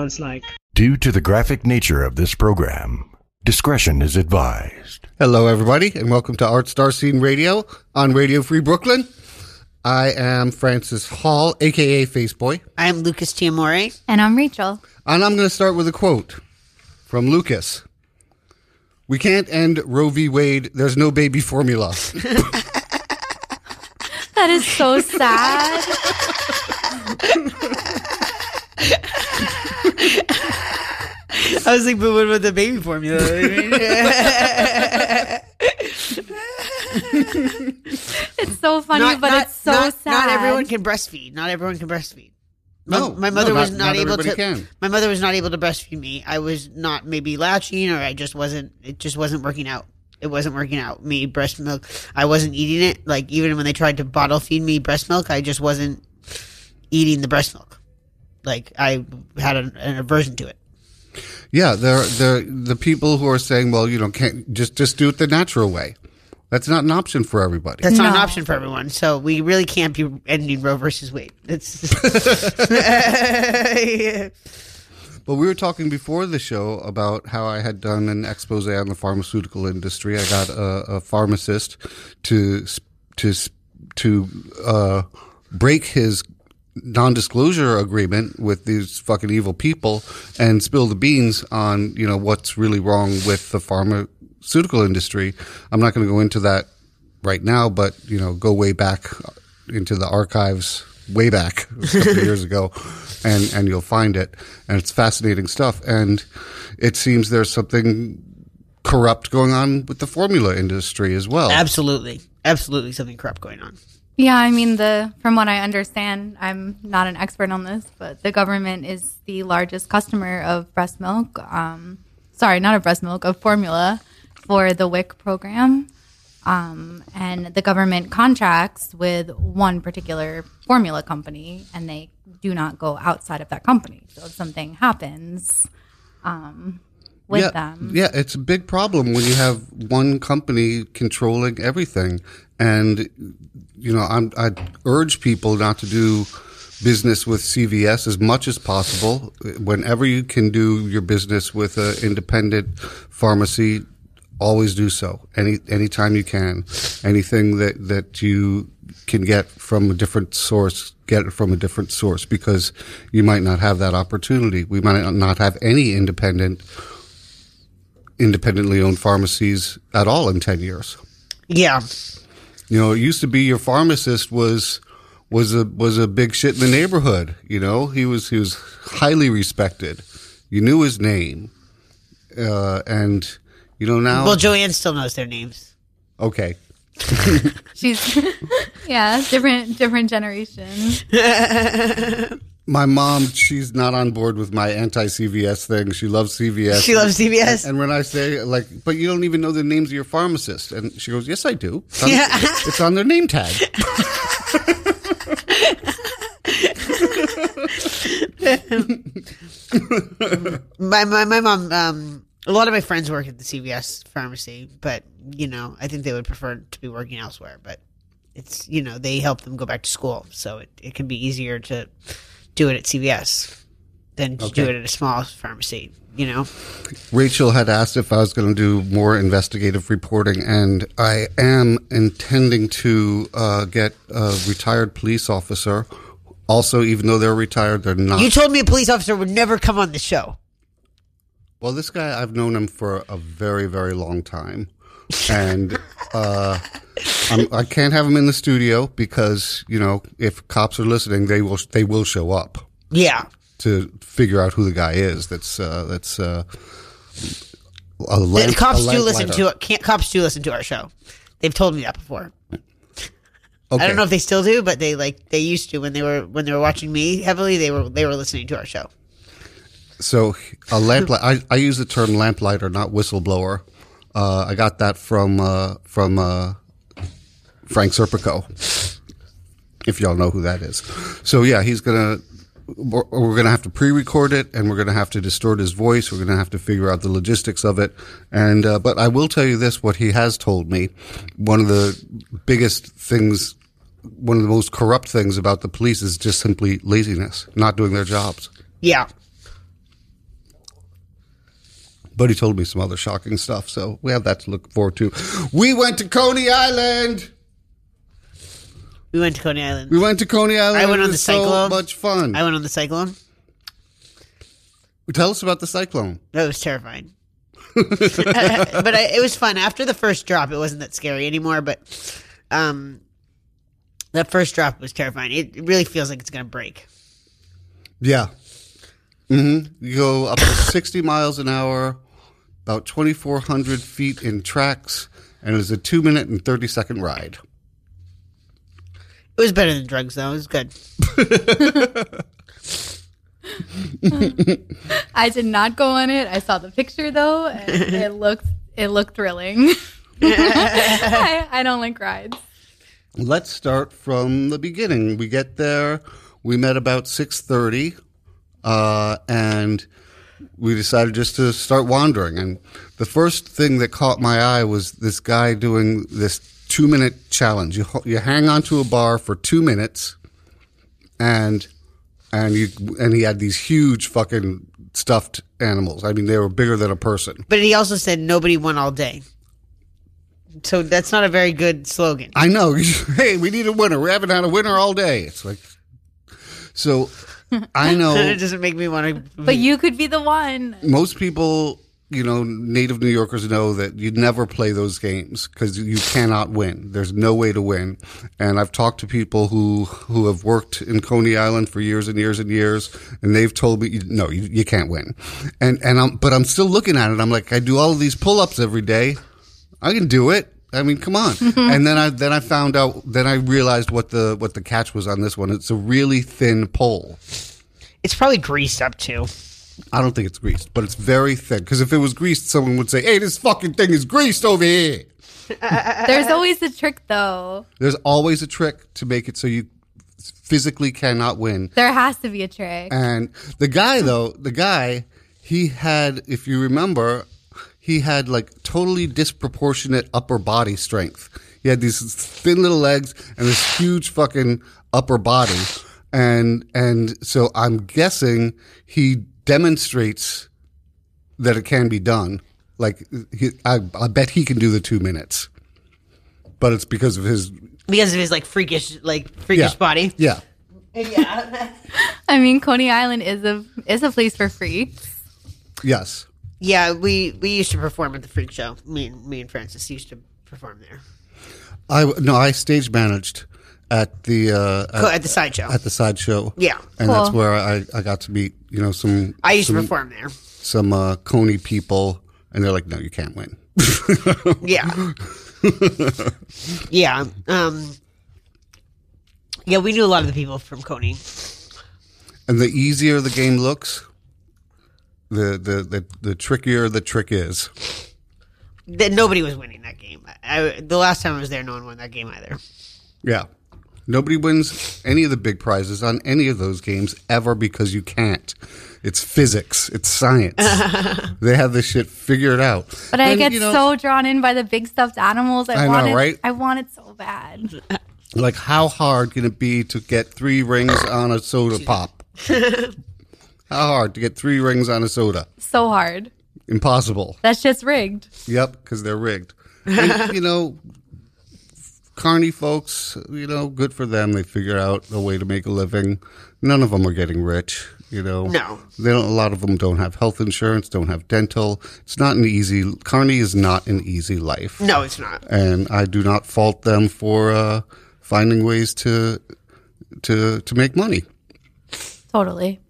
sounds like. Due to the graphic nature of this program, discretion is advised. Hello, everybody, and welcome to Art Star Scene Radio on Radio Free Brooklyn. I am Francis Hall, aka Faceboy, I'm Lucas Tiamore. And I'm Rachel. and I'm going to start with a quote from Lucas. We can't end Roe v. Wade. There's no baby formula. That is so sad. I was like, but what about the baby formula? It's so funny, but it's so not, sad. Not everyone can breastfeed. Not everyone can breastfeed. No, my no, mother not- was not, not able to. can. My mother was not able to breastfeed me. I was not maybe latching, or I just wasn't. It just wasn't working out. It wasn't working out. Me breast milk. I wasn't eating it. Like even when they tried to bottle feed me breast milk, I just wasn't eating the breast milk. Like I had an, an aversion to it. yeah, they're, they're the people who are saying, well, you know, can't just just do it the natural way. That's not an option for everybody. That's not an No. option for everyone. So we really can't be ending Roe versus Wade. It's But we were talking before the show about how I had done an expose on the pharmaceutical industry. I got a, a pharmacist to s- to s- to uh, break his non-disclosure agreement with these fucking evil people and spill the beans on you know what's really wrong with the pharmaceutical industry. I'm not going to go into that right now, but you know, go way back into the archives, way back years ago, and and you'll find it, and it's fascinating stuff. And it seems there's something corrupt going on with the formula industry as well. absolutely, absolutely something corrupt going on. Yeah, I mean the from what I understand, I'm not an expert on this, but the government is the largest customer of breast milk. Um, sorry, not of breast milk, of formula for the WIC program. Um, and the government contracts with one particular formula company, and they do not go outside of that company. So if something happens um, with yeah, them, Yeah, it's a big problem when you have one company controlling everything. And, you know, I'm, I urge people not to do business with CVS as much as possible. Whenever you can do your business with an independent pharmacy, always do so. Any, anytime you can. Anything that, that you can get from a different source, get it from a different source because you might not have that opportunity. We might not have any independent independently owned pharmacies at all in 10 years. Yeah, You know, it used to be your pharmacist was was a was a big shit in the neighborhood, you know? He was he was highly respected. You knew his name. Uh, and you know now well, Joanne still knows their names. okay. she's yeah, different different generations. My mom, she's not on board with my anti CVS thing. She loves CVS. She loves CVS. And when I say like, but you don't even know the names of your pharmacist, and she goes, "Yes, I do. It's on, Yeah. it's on their name tag." My my my mom. Um, a lot of my friends work at the CVS pharmacy, but you know, I think they would prefer to be working elsewhere. But it's you know they help them go back to school, so it, it can be easier to do it at CVS than to do it at a small pharmacy. You know, Rachel had asked if I was going to do more investigative reporting, and I am intending to uh, get a retired police officer. Also, even though they're retired, they're not. you told me a police officer would never come on the show. well, this guy, I've known him for a very, very long time. And uh, I'm, I can't have him in the studio because, you know, if cops are listening, they will they will show up Yeah, to figure out who the guy is. That's uh, that's uh, a the lamp- cops a do listen to it. Can't, cops do listen to our show. They've told me that before. Okay. I don't know if they still do, but they like they used to when they were when they were watching me heavily. They were they were listening to our show. So a lamplighter. I, I use the term lamplighter, not whistleblower. Uh, I got that from uh, from uh, Frank Serpico. If y'all know who that is, so yeah, he's gonna. We're, we're gonna have to pre-record it, and we're gonna have to distort his voice. We're gonna have to figure out the logistics of it. And uh, but I will tell you this: what he has told me, one of the biggest things, one of the most corrupt things about the police is just simply laziness, not doing their jobs. Yeah, But he told me some other shocking stuff, so we have that to look forward to. We went to Coney Island. We went to Coney Island. We went to Coney Island. I went on the was so cyclone. much fun. I went on the cyclone. Tell us about the cyclone. That was terrifying. but I, it was fun. After the first drop, it wasn't that scary anymore. But um, that first drop was terrifying. It, it really feels like it's going to break. Yeah. hmm You go up to 60 miles an hour, about 2,400 feet in tracks, and it was a two minute and 30 second ride. It was better than drugs, though. It was good. I did not go on it. I saw the picture though, and it looked it looked thrilling. I, I don't like rides. Let's start from the beginning. We get there. We met about 6:30, uh, and we decided just to start wandering. And the first thing that caught my eye was this guy doing this two-minute challenge. You you hang onto a bar for two minutes, and and you and he had these huge fucking stuffed animals. I mean, they were bigger than a person. But he also said nobody won all day. So that's not a very good slogan. I know. hey, we need a winner. We haven't had a winner all day. It's like so. I know. it doesn't make me want to. But you could be the one. most people, you know, native New Yorkers know that you never play those games because you cannot win. There's no way to win. And I've talked to people who who have worked in Coney Island for years and years and years, and they've told me, no, you, you can't win. And and I'm but I'm still looking at it. I'm like, I do all of these pull ups every day. I can do it. I mean, come on. Mm-hmm. and then I then I found out. Then I realized what the what the catch was on this one. It's a really thin pole. It's probably greased up too. I don't think it's greased, but it's very thin. Because if it was greased, someone would say, "Hey, this fucking thing is greased over here." There's always a trick though. There's always a trick to make it so you physically cannot win. There has to be a trick. And the guy, though, the guy, he had, if you remember, he had like totally disproportionate upper body strength. He had these thin little legs and this huge fucking upper body. And, and so I'm guessing he demonstrates that it can be done. Like, he, I, I bet he can do the two minutes. But it's because of his, Because of his like freakish like freakish yeah. body. Yeah. Yeah. I mean, Coney Island is a is a place for freaks. Yes. Yeah, we we used to perform at the freak show. Me and me and Francis used to perform there. I, no, I stage managed at the, uh, Co- at, At the sideshow. at the sideshow. Yeah. and that's where I, I got to meet you know some I used some, to perform there. some uh, Coney people, and they're like, "No, you can't win." Yeah. yeah. Um Yeah, we knew a lot of the people from Coney. and the easier the game looks, the the the, the trickier the trick is. That nobody was winning that game. I, the last time I was there, no one won that game either. Yeah, nobody wins any of the big prizes on any of those games ever because you can't. It's physics. It's science. they have this shit figured out. But I And, get you know, so drawn in by the big stuffed animals. I, I know, it. right? I want it so bad. Like, how hard can it be to get three rings on a soda pop? how hard to get three rings on a soda? So hard. Impossible. That's just rigged. Yep, because they're rigged. And, you know, carny folks, you know, good for them. They figure out a way to make a living. None of them are getting rich. You know, No. They don't. A lot of them don't have health insurance, don't have dental. It's not an easy. Carny is not an easy life. No, it's not. and I do not fault them for uh, finding ways to to to make money. Totally.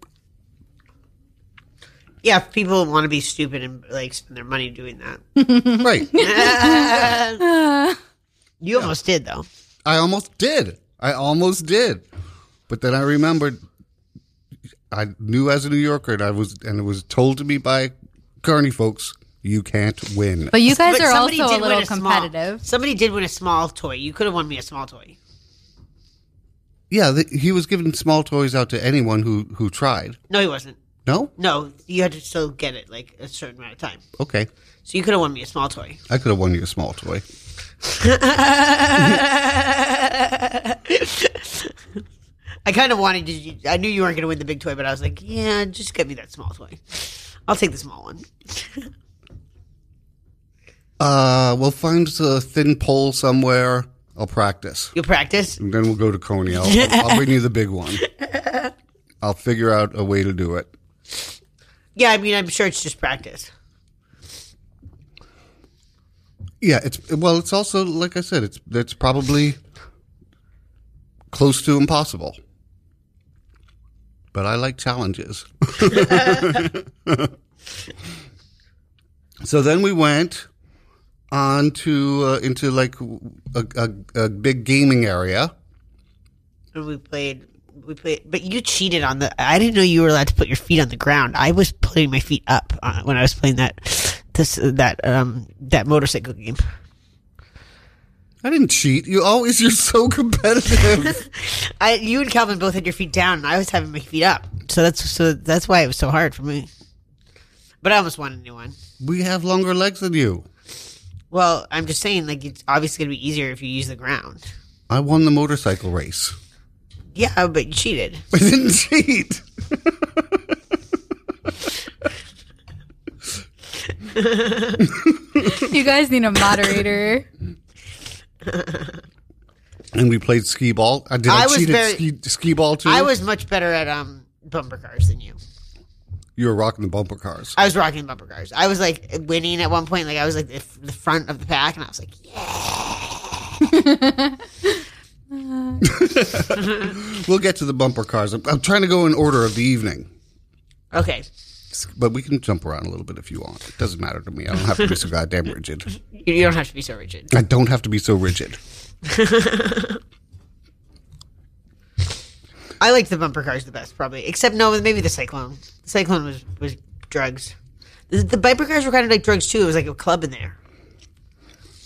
Yeah, if people want to be stupid and like spend their money doing that. right. You almost did though. I almost did. I almost did. But then I remembered I knew as a New Yorker and I was and it was told to me by carny folks, you can't win. But you guys But are also a did win little small- competitive. somebody did win a small toy. You could have won me a small toy. yeah, th he was giving small toys out to anyone who who tried. No, he wasn't. No? No, you had to still get it like a certain amount of time. Okay. So you could have won me a small toy. I could have won you a small toy. I kind of wanted to. I knew you weren't going to win the big toy, but I was like, yeah, just get me that small toy. I'll take the small one. Uh, we'll find a thin pole somewhere. I'll practice. You'll practice. And then we'll go to Coney. I'll, I'll, I'll bring you the big one. I'll figure out a way to do it. Yeah, I mean, I'm sure it's just practice. Yeah, it's well. It's also like I said. It's it's probably close to impossible. But I like challenges. so then we went on to uh, into like a, a, a big gaming area. And we played. We played, but you cheated on the. I didn't know you were allowed to put your feet on the ground. I was putting my feet up uh, when I was playing that this that um that motorcycle game. I didn't cheat. You always you're so competitive. I you and Calvin both had your feet down, and I was having my feet up. So that's so that's why it was so hard for me. But I almost won a new one. we have longer legs than you. Well, I'm just saying, like it's obviously gonna be easier if you use the ground. I won the motorcycle race. Yeah, but you cheated. I didn't cheat. You guys need a moderator. And we played skee ball. I did. I, I was cheat very- at ski, skee ball too. I was much better at um bumper cars than you. You were rocking the bumper cars. I was rocking bumper cars. I was like winning at one point. Like I was like the, the front of the pack, and I was like, yeah. We'll get to the bumper cars. I'm, I'm trying to go in order of the evening, Okay, but we can jump around a little bit if you want. It doesn't matter to me. I don't have to be so goddamn rigid. you, don't have to be so rigid. I don't have to be so rigid. I like the bumper cars the best, probably. Except no, maybe the cyclone. The cyclone was was drugs. The, the bumper cars were kind of like drugs too. It was like a club in there.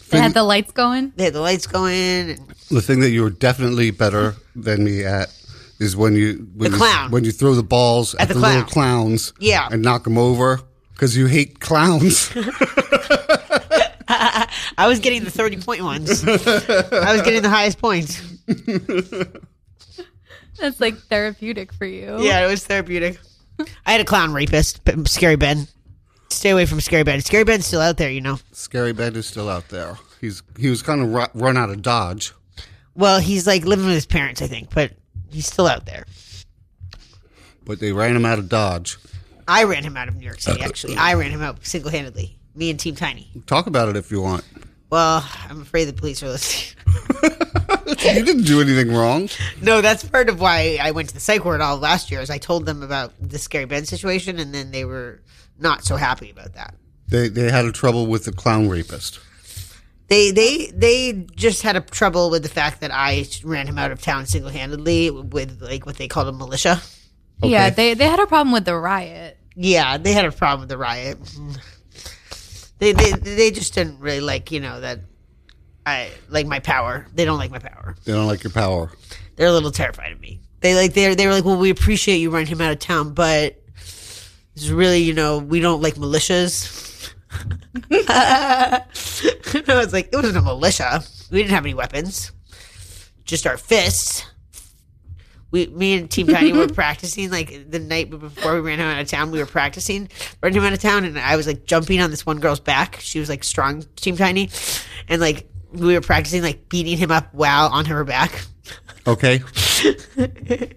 They had the lights going. They had the lights going. The thing that you were definitely better than me at is when you when The you, clown. when you throw the balls at, the the, little clowns, Yeah. and knock them over because you hate clowns. I was getting the thirty point ones. I was getting the highest points. That's like therapeutic for you. Yeah, it was therapeutic. I had a clown rapist, Scary Ben. Stay away from Scary Ben. Scary Ben's still out there, you know. Scary Ben is still out there. He's he was kind of ru- run out of Dodge, Well, he's like living with his parents, I think, but he's still out there. but they ran him out of Dodge. I ran him out of New York City, actually. I ran him out single handedly. Me and Team Tiny. Talk about it if you want. Well, I'm afraid the police are listening. You didn't do anything wrong. no, that's part of why I went to the psych ward all last year. Is I told them about the Scary Ben situation, and then they were not so happy about that. They they had a trouble with the clown rapist. They they they just had a trouble with the fact that I ran him out of town single handedly with like what they called a militia. Yeah, they they had a problem with the riot. Yeah, they had a problem with the riot. They they they just didn't really like you know that I like my power. They don't like my power. They don't like your power. They're a little terrified of me. They like they they were like, well, we appreciate you running him out of town, but it's really you know we don't like militias. I was like, it wasn't a militia. We didn't have any weapons, just our fists. We, me and Team Tiny were practicing like the night before we ran him out of town. We were practicing running him out of town, and I was like jumping on this one girl's back. She was like strong, Team Tiny, and like we were practicing like beating him up while on her back. Okay.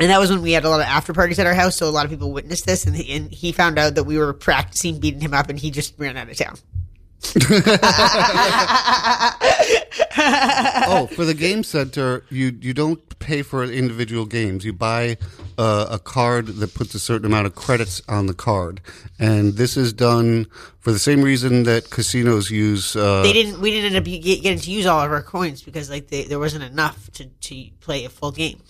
And that was when we had a lot of after parties at our house, so a lot of people witnessed this, and he, and he found out that we were practicing beating him up, and he just ran out of town. oh, for the game center, you you don't pay for individual games. You buy uh, a card that puts a certain amount of credits on the card, and this is done for the same reason that casinos use. Uh, They didn't. We didn't end up get, getting to use all of our coins because like they, there wasn't enough to, to play a full game.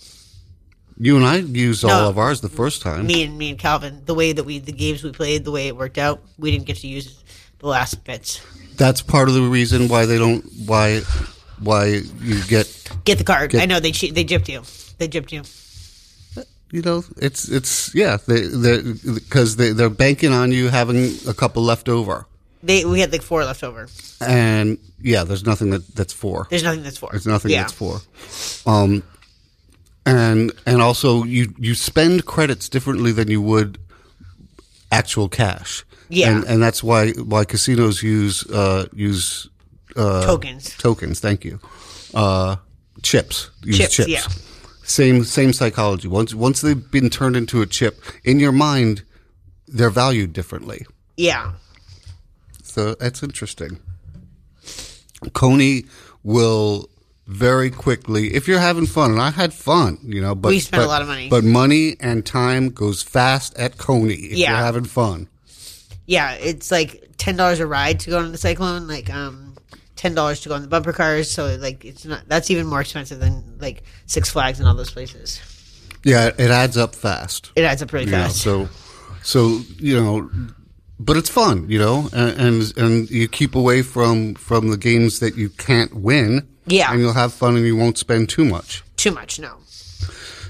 you and I used all of ours the first time. Me and me and Calvin, the way that we the games we played, the way it worked out, we didn't get to use the last bits. That's part of the reason why they don't why why you get Get the card. Get- I know they che- they gypped you. They gypped you. you know it's it's yeah they they because they they're banking on you having a couple left over They we had like four left over. and yeah there's nothing that that's for There's nothing that's for. There's nothing Yeah. that's for. Um, and and also you you spend credits differently than you would actual cash. Yeah. and, and that's why why casinos use uh, use uh, Tokens. Tokens, thank you. Uh, chips, use Chips, chips. yeah. Same same psychology. Once once they've been turned into a chip in your mind, they're valued differently. Yeah. So that's interesting. Coney will very quickly, if you're having fun, and I had fun, you know, but We spent a lot of money. But money and time goes fast at Coney if Yeah. you're having fun. Yeah, it's like ten dollars a ride to go on the cyclone, like um ten dollars to go on the bumper cars. So like it's not that's even more expensive than like Six Flags and all those places. Yeah, it adds up fast. It adds up really fast. so, so you know, but it's fun, you know, and, and and you keep away from from the games that you can't win. Yeah. and you'll have fun, and you won't spend too much. Too much, no.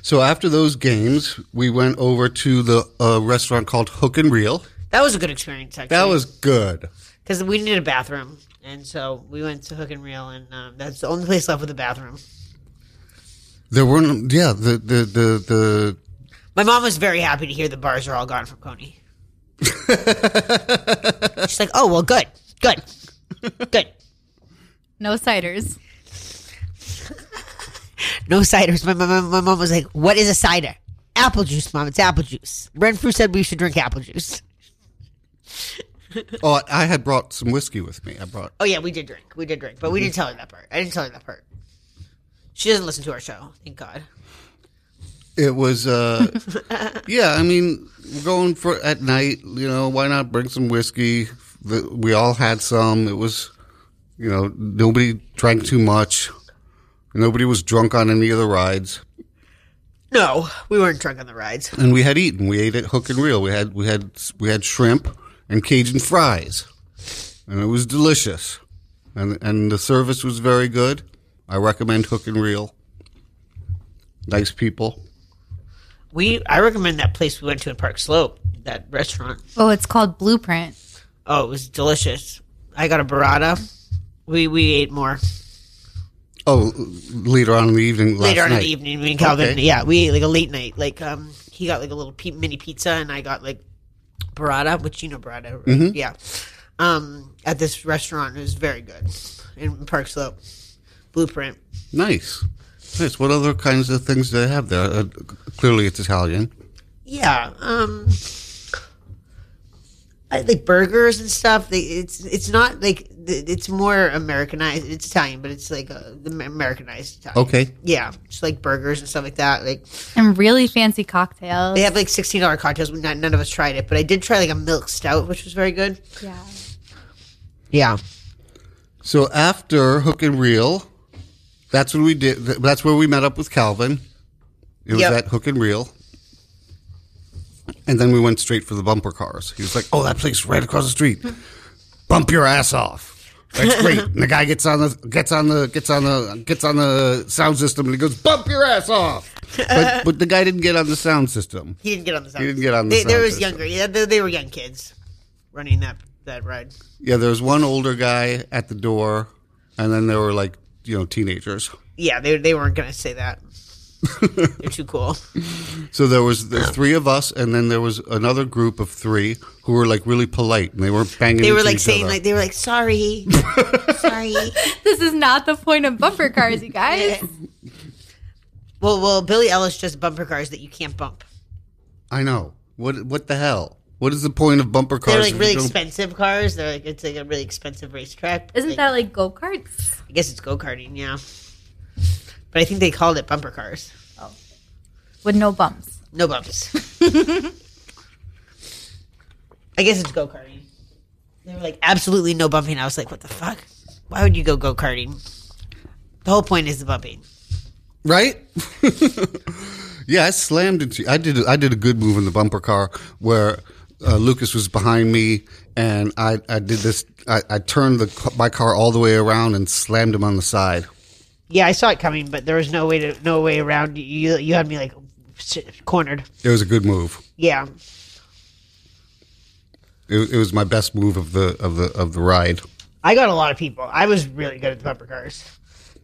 So after those games, we went over to the uh, restaurant called Hook and Reel. That was a good experience. Actually, That was good. because we needed a bathroom, and so we went to Hook and Reel, and um, that's the only place left with a bathroom. There weren't, yeah, the the the the. My mom was very happy to hear the bars are all gone from Coney. She's like, "Oh well, good, good, good. No ciders. No ciders." My mom, my mom was like, "What is a cider?" Apple juice, mom. It's apple juice. Renfrew said we should drink apple juice. Oh, I had brought some whiskey with me. I brought. Oh yeah, we did drink. We did drink, but we didn't tell her that part. I didn't tell her that part. She doesn't listen to our show. Thank God. It was, uh, yeah. I mean, we're going for at night. You know, why not bring some whiskey? We all had some. It was, you know, nobody drank too much. Nobody was drunk on any of the rides, No, we weren't drunk on the rides. and we had eaten. We ate at Hook and Reel. We had we had we had shrimp and Cajun fries, and it was delicious. And and the service was very good. I recommend Hook and Reel. Nice people. We I recommend that place we went to in Park Slope, that restaurant. Oh, it's called Blueprint. Oh, it was delicious. I got a burrata. We we ate more Oh, later on in the evening. Last later on in the evening. Me and Calvin, Okay. yeah, we ate like a late night. Like um, he got like a little mini pizza, and I got like burrata, which you know burrata, right? Mm-hmm. yeah. Um, at this restaurant, it was very good in Park Slope. Blueprint. Nice. Nice. What other kinds of things do they have there? Uh, clearly, it's Italian. Yeah. Um I like burgers and stuff. They, it's it's not like it's more Americanized. It's Italian, but it's like a, the Americanized Italian. Okay. Yeah, just like burgers and stuff like that. Like And really fancy cocktails. they have like sixteen dollar cocktails. Not, none of us tried it, but I did try like a milk stout, which was very good. yeah. Yeah. So after Hook and Reel, that's what we did. That's where we met up with Calvin. It was Yep. at Hook and Reel. And then we went straight for the bumper cars. He was like, "Oh, that place right across the street. Bump your ass off." That's great. and the guy gets on the gets on the gets on the gets on the sound system and he goes, "Bump your ass off." But, but the guy didn't get on the sound system. He didn't get on the sound. System. He didn't get on the They, sound was system. younger. Yeah, they, they were young kids running that that ride. Yeah, there was one older guy at the door, and then there were like you know teenagers. Yeah, they they weren't gonna say that. They're too cool. So there was the three of us, and then there was another group of three who were like really polite, and they weren't banging. They were into like each saying other. like they were like sorry, sorry. This is not the point of bumper cars, you guys. Well, well, Billy Ellis just bumper cars that you can't bump. I know what what the hell. What is the point of bumper cars? They're like really expensive cars. They're like it's like a really expensive racetrack. Isn't Like, that like go karts? I guess it's go karting, yeah. But I think they called it bumper cars. Oh, with no bumps. No bumps. I guess it's go karting. They were like absolutely no bumping. I was like, what the fuck? Why would you go go karting? The whole point is the bumping. right? yeah, I slammed into. I did. I did a good move in the bumper car where uh, Lucas was behind me, and I I did this. I, I turned the my car all the way around and slammed him on the side. Yeah, I saw it coming, but there was no way to no way around. You you had me like cornered. It was a good move. Yeah. It, it was my best move of the of the of the ride. I got a lot of people. I was really good at the bumper cars,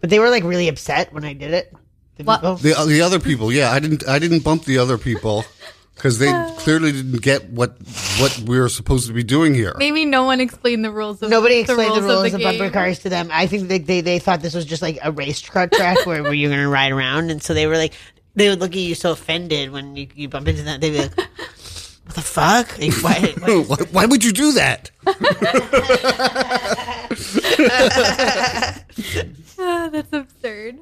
but they were like really upset when I did it. The What? The the other people, yeah, I didn't I didn't bump the other people. because they uh. clearly didn't get what what we were supposed to be doing here. Maybe no one explained the rules of Nobody explained the rules, the of, bumper game. cars to them. I think they, they, they thought this was just like a racetrack track where, where you're going to ride around. And so they were like, they would look at you so offended when you, you bump into that. They'd be like, what the fuck? Like, why, why- why, why would you do that? Ah, that's absurd.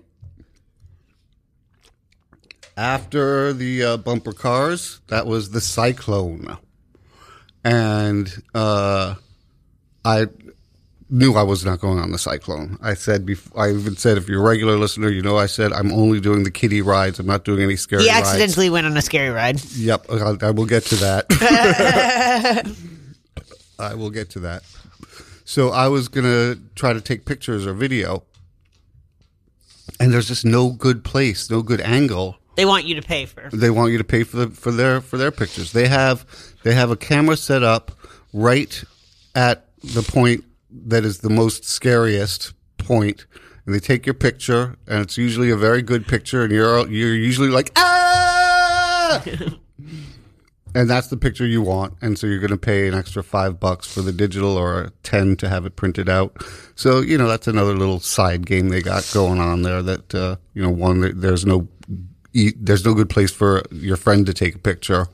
After the uh, bumper cars, that was the Cyclone, and uh, I knew I was not going on the Cyclone. I said, bef- I even said, if you're a regular listener, you know, I said I'm only doing the kiddie rides. I'm not doing any scary he rides. accidentally went on a scary ride. Yep, I, I will get to that. I will get to that. So I was gonna try to take pictures or video, and there's just no good place, no good angle. They want you to pay for. They want you to pay for the for their for their pictures. They have they have a camera set up right at the point that is the most scariest point, and they take your picture, and it's usually a very good picture, and you're you're usually like ah. and that's the picture you want and so you're going to pay an extra five bucks for the digital or 10 to have it printed out so you know that's another little side game they got going on there that uh, you know one there's no e- there's no good place for your friend to take a picture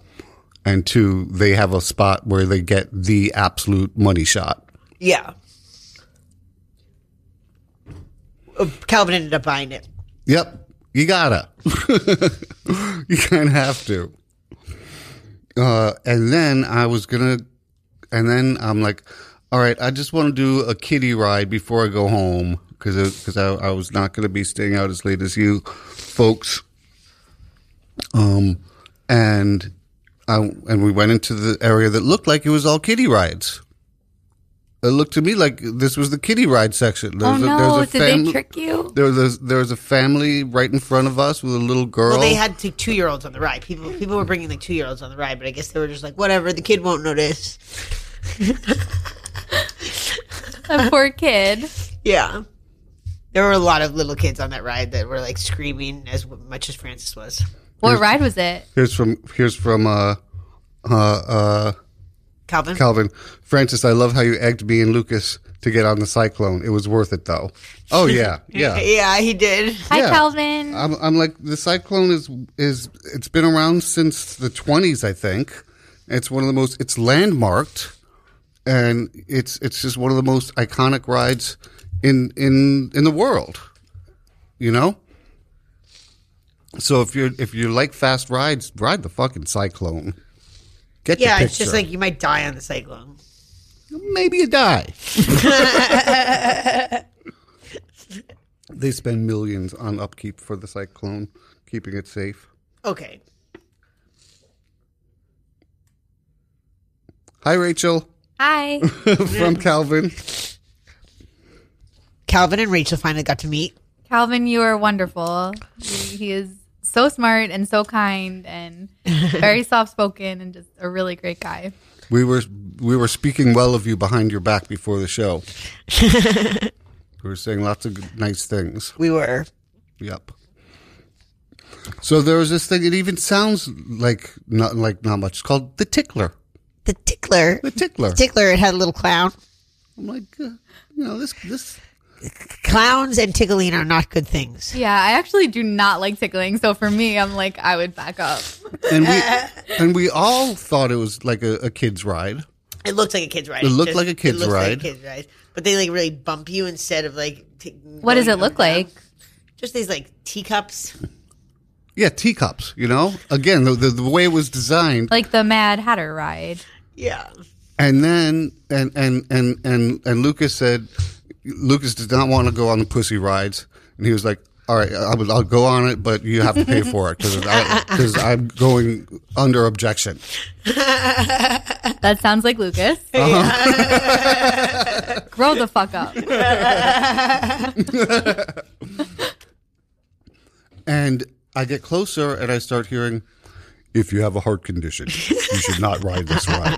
and two they have a spot where they get the absolute money shot Yeah. Uh, Calvin ended up buying it. Yep, you gotta. you kind of have to. Uh, and then I was gonna, and then I'm like, all right, I just want to do a kiddie ride before I go home because because I, I was not gonna be staying out as late as you folks. Um, and I and we went into the area that looked like it was all kiddie rides. It looked to me like this was the kiddie ride section. Oh There's a- no! there's a Did they trick you? there was a, there was a family right in front of us with a little girl. Well, they had two two year olds on the ride. People people were bringing like two year olds on the ride, but I guess they were just like, whatever, the kid won't notice. A poor kid. Yeah. There were a lot of little kids on that ride that were like screaming as much as Francis was. What ride was it? here's from here's from uh, uh, uh, Calvin? Calvin Francis. I love how you egged me and Lucas to get on the cyclone. It was worth it though. Oh yeah, yeah. yeah, he did. Hi, Yeah. Calvin. I'm, I'm like the cyclone is is it's been around since the 20s, I think. It's one of the most it's landmarked, and it's it's just one of the most iconic rides in in in the world. You know. So if you're if you like fast rides, ride the fucking cyclone. Get Yeah, it's just like you might die on the cyclone. maybe you die. they spend millions on upkeep for the cyclone, keeping it safe. Okay. Hi, Rachel Hi. from Calvin. Calvin and Rachel finally got to meet. Calvin, you are wonderful. He, he is so smart and so kind and very soft spoken and just a really great guy. We were we were speaking well of you behind your back before the show. we were saying lots of good, nice things. We were. Yep. So there was this thing. It even sounds like not like not much. It's called the tickler. The tickler. The tickler. Tickler, it had a little clown. I'm like, uh, you know, this this. Clowns and tickling are not good things. Yeah, I actually do not like tickling. So for me, I'm like, I would back up. And we and we all thought it was like a, a kid's ride. It looked like a kid's ride. It looked like a kid's it looks Like ride. a kid's ride. But they like really bump you instead of like. T- What does it look up and like? Just these like teacups. Yeah, teacups. You know, again, the, the the way it was designed, Like the Mad Hatter ride. Yeah. and then and and and and and Lucas said, Lucas did not want to go on the pussy rides, and he was like. All right, I'll, I'll go on it, but you have to pay for it because I'm going under objection. That sounds like Lucas. Uh-huh. Grow the fuck up. And I get closer and I start hearing, if you have a heart condition, you should not ride this ride.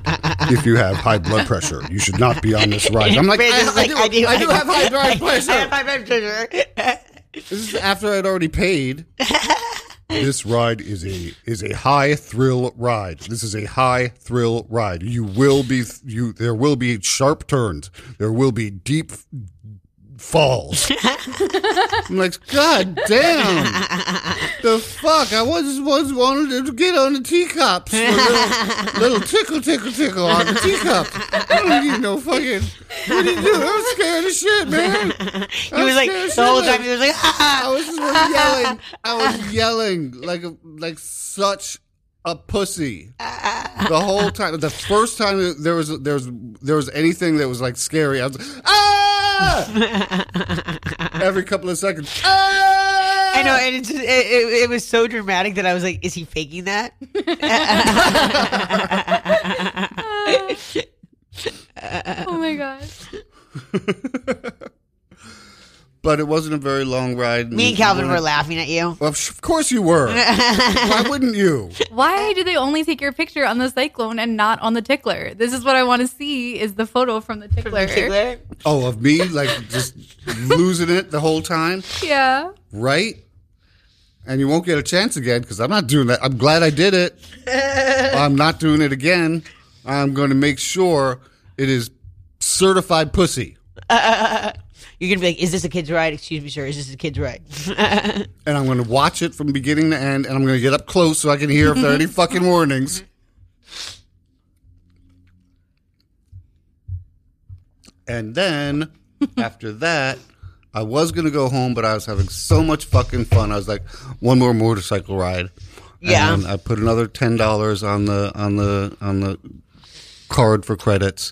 If you have high blood pressure, you should not be on this ride. I'm like, I, Brandon's I do, I do, have high blood I have high blood pressure. This is after I'd already paid. This ride is a is a high thrill ride. This is a high thrill ride. You will be you. There will be sharp turns. There will be deep falls. I'm like, God damn! the fuck! I was was wanted to get on the teacups. Little, little tickle, tickle, tickle on the teacup. I don't need no fucking. What are you doing? I'm scared of shit, man. He was like the whole time. He was like, I ah. was just yelling. I was yelling like like such a pussy the whole time. The first time there was there was there was anything that was like scary, I was like, ah every couple of seconds. Ah! I know, and it's, it, it, it was so dramatic that I was like, "Is he faking that?" Oh my god. But it wasn't a very long ride. Me and Calvin were laughing at you. Well, of course you were. Why wouldn't you? Why do they only take your picture on the cyclone and not on the tickler? This is what I want to see is the photo from the tickler. Oh, of me like just losing it the whole time, Yeah. right? And you won't get a chance again because I'm not doing that. I'm glad I did it. I'm not doing it again. I'm going to make sure it is certified pussy. You're gonna be like, "Is this a kid's ride?" Excuse me, sir. Is this a kid's ride? and I'm going to watch it from beginning to end, and I'm going to get up close so I can hear if there are any fucking warnings. And then after that, I was going to go home, but I was having so much fucking fun. I was like, one more motorcycle ride. Yeah. And I put another ten dollars on the on the on the card for credits,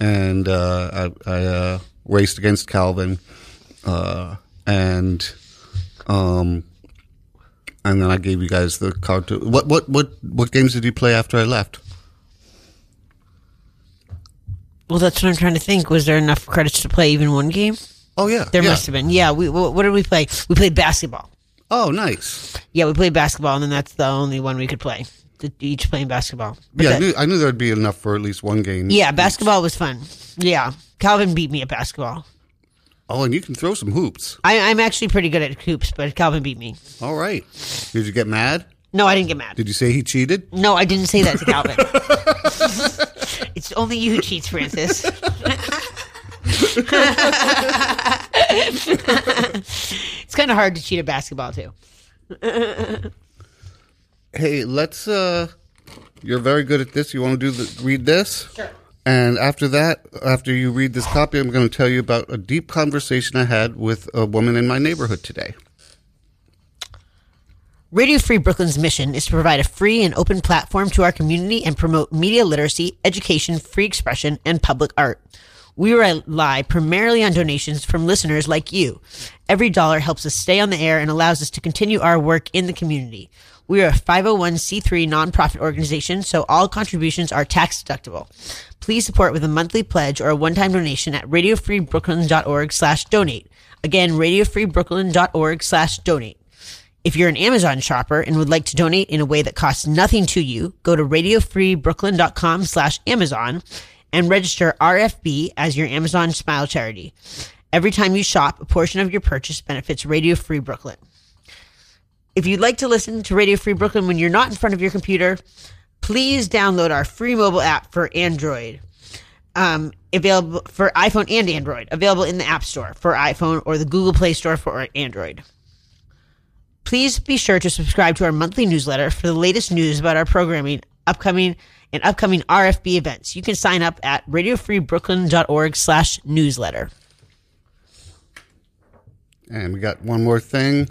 and uh, I, I uh, raced against Calvin, uh, and um, and then I gave you guys the card to what what what what games did you play after I left? Well, that's what I'm trying to think. Was there enough credits to play even one game? Oh yeah, There yeah. must have been. Yeah. We what, what did we play? We played basketball. Oh, nice. Yeah, we played basketball, and then that's the only one we could play. The- Each playing basketball. But yeah, I knew, I knew there'd be enough for at least one game. yeah, basketball was fun. Yeah, Calvin beat me at basketball. Oh, and you can throw some hoops. I, I'm actually pretty good at hoops, but Calvin beat me. All right. Did you get mad? No, I didn't get mad. Did you say he cheated? No, I didn't say that to Calvin. it's only you who cheats, Francis. it's kind of hard to cheat at basketball too. Hey, let's. uh You're very good at this. You want to do the read this? Sure. And after that, after you read this copy, I'm going to tell you about a deep conversation I had with a woman in my neighborhood today. Radio Free Brooklyn's mission is to provide a free and open platform to our community and promote media literacy, education, free expression, and public art. We rely primarily on donations from listeners like you. Every dollar helps us stay on the air and allows us to continue our work in the community. We are a 501c3 nonprofit organization, so all contributions are tax deductible. Please support with a monthly pledge or a one-time donation at radiofreebrooklyn.org slash donate. Again, radiofreebrooklyn.org slash donate. If you're an Amazon shopper and would like to donate in a way that costs nothing to you, go to radiofreebrooklyn.com slash Amazon and register RFB as your Amazon Smile charity. Every time you shop, a portion of your purchase benefits Radio Free Brooklyn. If you'd like to listen to Radio Free Brooklyn when you're not in front of your computer, please download our free mobile app for Android. Um, available for iPhone and Android, available in the App Store for iPhone or the Google Play Store for Android. Please be sure to subscribe to our monthly newsletter for the latest news about our programming, upcoming and upcoming RFB events. You can sign up at radiofreebrooklyn.org slash newsletter. And we got one more thing.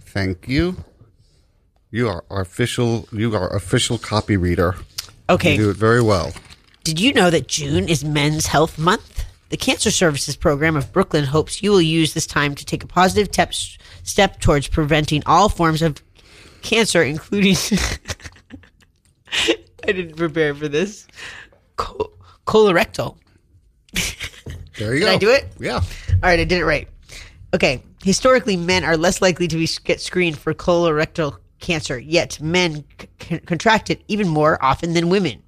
Thank you. You are our official. You are official copy reader. Okay. You do it very well. Did you know that June is Men's Health Month? The Cancer Services Program of Brooklyn hopes you will use this time to take a positive tep- step towards preventing all forms of cancer, including. I didn't prepare for this. Co- colorectal. There you go. Did go. I do it? Yeah. All right, I did it right. Okay. Historically, men are less likely to be, get screened for colorectal cancer, yet men c- contract it even more often than women.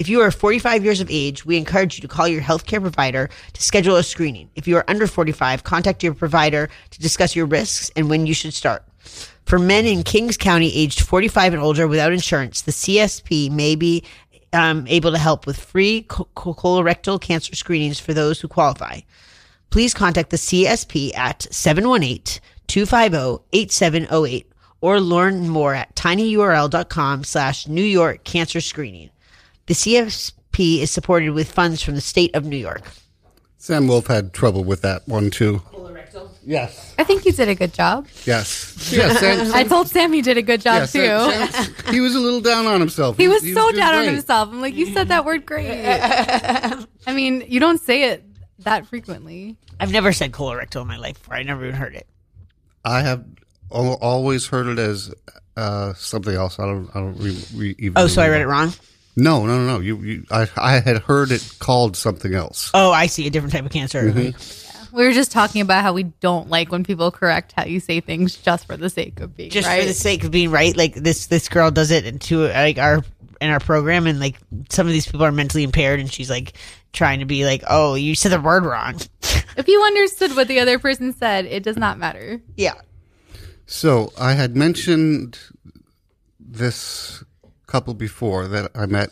If you are 45 years of age, we encourage you to call your healthcare provider to schedule a screening. If you are under 45, contact your provider to discuss your risks and when you should start. For men in Kings County aged 45 and older without insurance, the CSP may be um, able to help with free co- co- colorectal cancer screenings for those who qualify. Please contact the CSP at 718-250-8708 or learn more at tinyurl.com slash New York Cancer Screening. The CFP is supported with funds from the state of New York. Sam Wolf had trouble with that one too. Colorectal? Yes. I think you did a good job. Yes. Yes. Sam, I told Sam he did a good job yeah, Sam- too. Sam- he was a little down on himself. he was so doing down on himself. I'm like, you said that word great. I mean, you don't say it that frequently. I've never said colorectal in my life before. I never even heard it. I have always heard it as uh, something else. I don't. I don't re- re- even. Oh, so I read it remember. wrong? No, no, no, no. You, you. I, I had heard it called something else. Oh, I see. A different type of cancer. Mm-hmm. We were just talking about how we don't like when people correct how you say things just for the sake of being Just right. for the sake of being right. Like this this girl does it into like our in our program and like some of these people are mentally impaired and she's like trying to be like, Oh, you said the word wrong. if you understood what the other person said, it does not matter. yeah. So I had mentioned this couple before that I met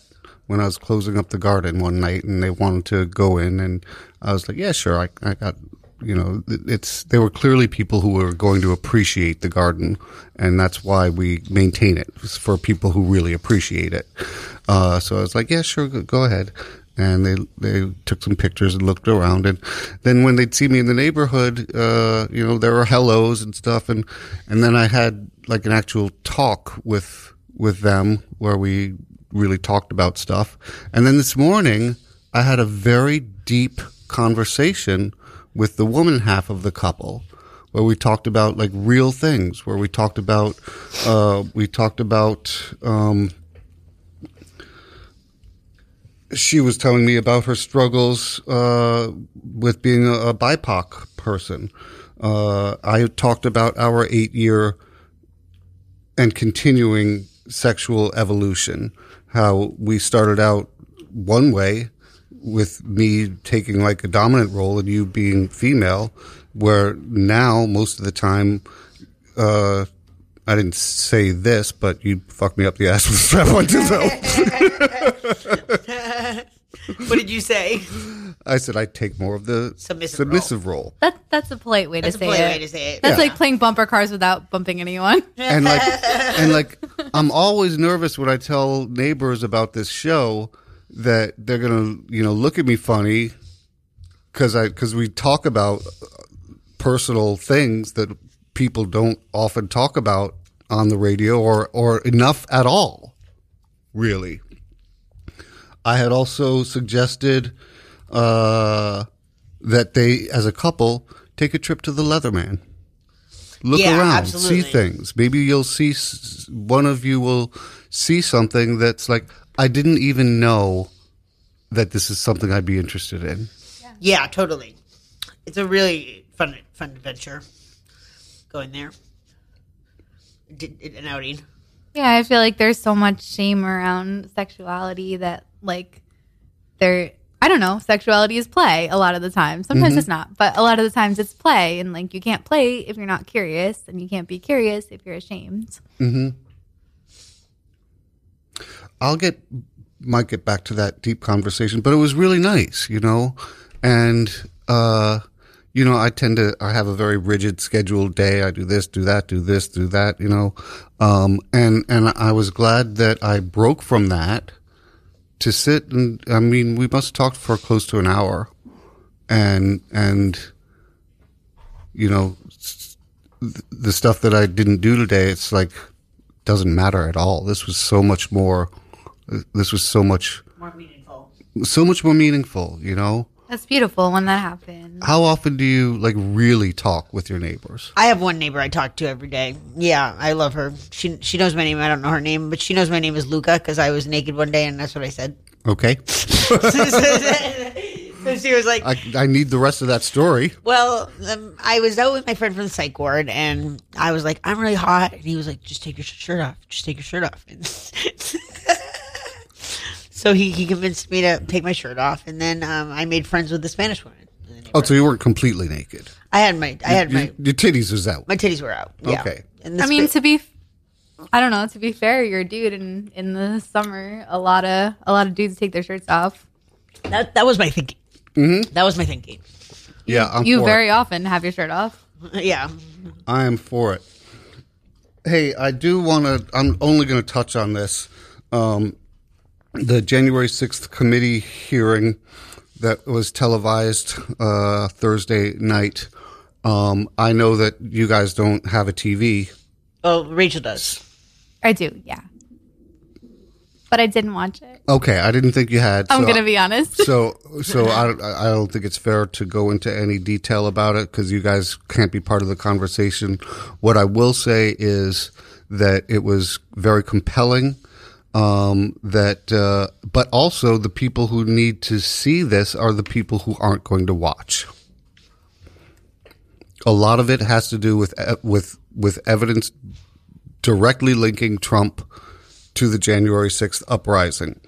when I was closing up the garden one night, and they wanted to go in, and I was like, "Yeah, sure." I, I got, you know, it's they were clearly people who were going to appreciate the garden, and that's why we maintain it for people who really appreciate it. Uh, so I was like, "Yeah, sure, go, go ahead." And they they took some pictures and looked around, and then when they'd see me in the neighborhood, uh, you know, there were hellos and stuff, and and then I had like an actual talk with with them where we really talked about stuff. And then this morning, I had a very deep conversation with the woman half of the couple where we talked about like real things, where we talked about, uh, we talked about, um, she was telling me about her struggles uh, with being a, a BIPOC person. Uh, I talked about our eight year and continuing sexual evolution. How we started out one way with me taking like a dominant role and you being female, where now most of the time, uh, I didn't say this, but you fucked me up the ass with a strap on though. What did you say? I said I'd take more of the Submissive submissive role. That that's a polite way That's a to say polite it. way to say it. That's Yeah. like playing bumper cars without bumping anyone. and like and like I'm always nervous when I tell neighbors about this show that they're gonna you know look at me funny because I because we talk about uh, personal things that people don't often talk about on the radio or or enough at all really I had also suggested uh, that they as a couple take a trip to the Leatherman look Yeah, around, absolutely. see things. Maybe you'll see one of you will see something that's like I didn't even know that this is something I'd be interested in. Yeah, totally. It's a really fun fun adventure. Going there. Did, an outing. Yeah, I feel like there's so much shame around sexuality that like there I don't know, sexuality is play a lot of the time. Sometimes it's not, but a lot of the times it's play and like you can't play if you're not curious and you can't be curious if you're ashamed. Mhm. I'll get might get back to that deep conversation, but it was really nice, you know. And uh, you know, I tend to I have a very rigid scheduled day. I do this, do that, do this, do that, you know. Um, and and I was glad that I broke from that to sit and I mean, we must have talked for close to an hour, and and you know, the stuff that I didn't do today, it's like doesn't matter at all. This was so much more. This was so much, More meaningful. so much more meaningful. You know, That's beautiful when that happens. how often do you like really talk with your neighbors? I have one neighbor I talk to every day. Yeah, I love her. She she knows my name. I don't know her name, but she knows my name is Luca because I was naked one day and that's what I said. Okay, so she was like, I, I need the rest of that story. Well, um, I was out with my friend from the psych ward, and I was like, "I'm really hot," and he was like, "Just take your shirt off. Just take your shirt off." And so he, he convinced me to take my shirt off, and then um, I made friends with the Spanish woman. Oh, so you weren't completely naked. I had my I had Your, my your titties was out. my titties were out. Yeah. Okay. And I mean, bit- to be, I don't know. To be fair, you're a dude, and in the summer, a lot of a lot of dudes take their shirts off. that that was my thinking. Mm-hmm. That was my thinking. Yeah, I'm you for very it. often have your shirt off. yeah. I am for it. Hey, I do want to. I'm only going to touch on this. Um, the January 6th committee hearing that was televised uh, Thursday night. Um, I know that you guys don't have a TV. Oh, Rachel does. I do, yeah. But I didn't watch it. Okay, I didn't think you had. I'm so gonna be honest. So, so I, I don't think it's fair to go into any detail about it because you guys can't be part of the conversation. What I will say is that it was very compelling. Um, that, uh, but also the people who need to see this are the people who aren't going to watch. A lot of it has to do with e- with with evidence directly linking Trump to the January sixth uprising.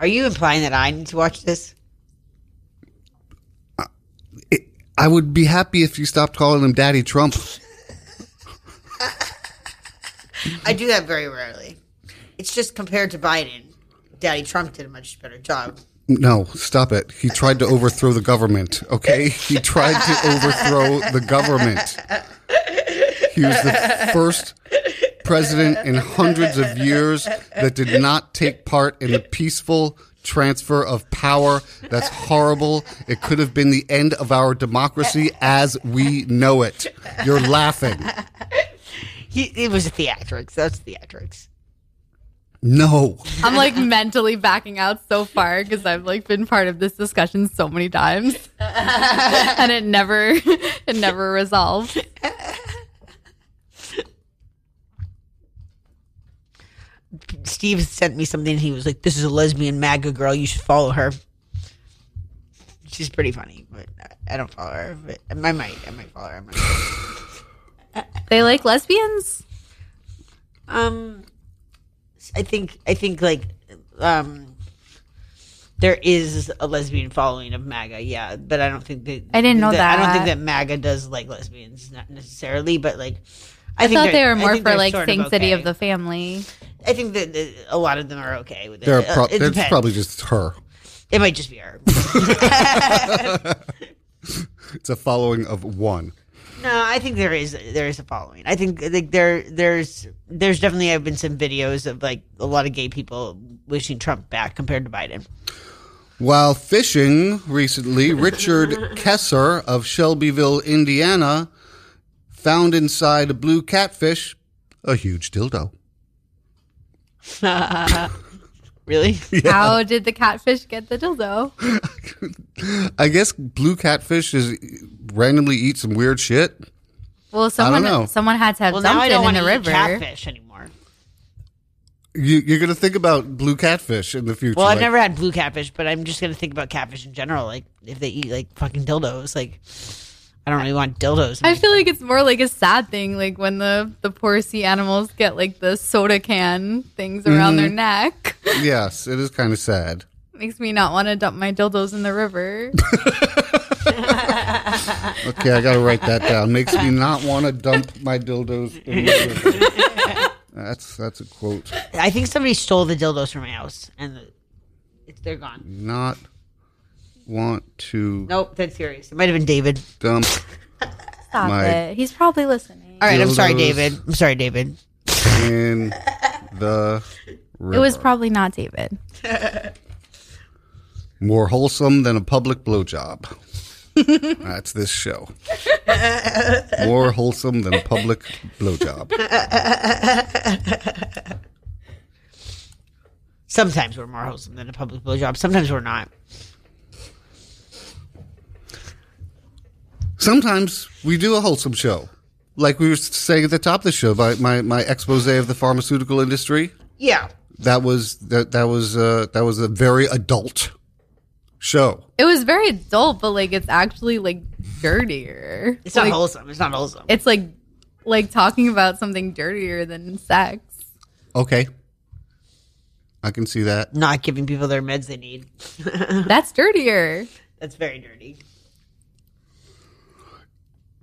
Are you implying that I need to watch this? it, I would be happy if you stopped calling him Daddy Trump. I do that very rarely. It's just compared to Biden, Daddy Trump did a much better job. No, stop it. He tried to overthrow the government, okay? He tried to overthrow the government. He was the first president in hundreds of years that did not take part in the peaceful transfer of power. That's horrible. It could have been the end of our democracy as we know it. You're laughing. He, it was a theatrics. That's theatrics. No. I'm like mentally backing out so far because I've like been part of this discussion so many times, and it never, it never resolved. Steve sent me something. He was like, "This is a lesbian MAGA girl. You should follow her." She's pretty funny, but I don't follow her. But I might, I might follow her. I might. They like lesbians. Um, I think I think like um, there is a lesbian following of MAGA, yeah, but I don't think that I didn't know that. I don't think that. that MAGA does like lesbians, not necessarily, but like I, I, think thought they're- were more for they're like sort sanctity okay. of the family. I think that that a lot of them are okay with it. They're Uh, pro- it that's depends. probably just her. it might just be her. It's a following of one. No, I think there is there is a following. I think like there there's there's definitely have been some videos of like a lot of gay people wishing Trump back compared to Biden. While fishing recently, Richard Kesser of Shelbyville, Indiana, found inside a blue catfish a huge dildo. Really? How did the catfish get the dildo? I guess blue catfish is randomly eat some weird shit. Well, someone know. someone had to have Well, now dumped I don't in want the eat river. catfish anymore. You, you're going to think about blue catfish in the future. Well, I've like, never had blue catfish, but I'm just gonna think about catfish in general. Like if they eat like fucking dildos, like I don't really want dildos. I feel like it's more like a sad thing, like when the the poor sea animals get like the soda can things around mm-hmm. their neck. Yes, it is kind of sad. Makes me not want to dump my dildos in the river. Okay, I got to write that down. Makes me not want to dump my dildos in the river. That's that's a quote. I think somebody stole the dildos from my house, and the, it's they're gone. Not want to Nope, that's serious. It might have been David. dump Stop My- it. He's probably listening. All right, I'm sorry, Dildos. David. I'm sorry, David. in the river. It was probably not David. more wholesome than a public blowjob. That's this show. More wholesome than a public blowjob. Sometimes we're more wholesome than a public blowjob. Sometimes we're not. Sometimes we do a wholesome show. Like we were saying at the top of the show, my, my, my expose of the pharmaceutical industry. Yeah. That was that that was uh, that was a very adult show. It was very adult, but like it's actually like dirtier. It's not like, wholesome. It's not wholesome. It's like like talking about something dirtier than sex. Okay, I can see that. not giving people their meds they need. That's dirtier. That's very dirty.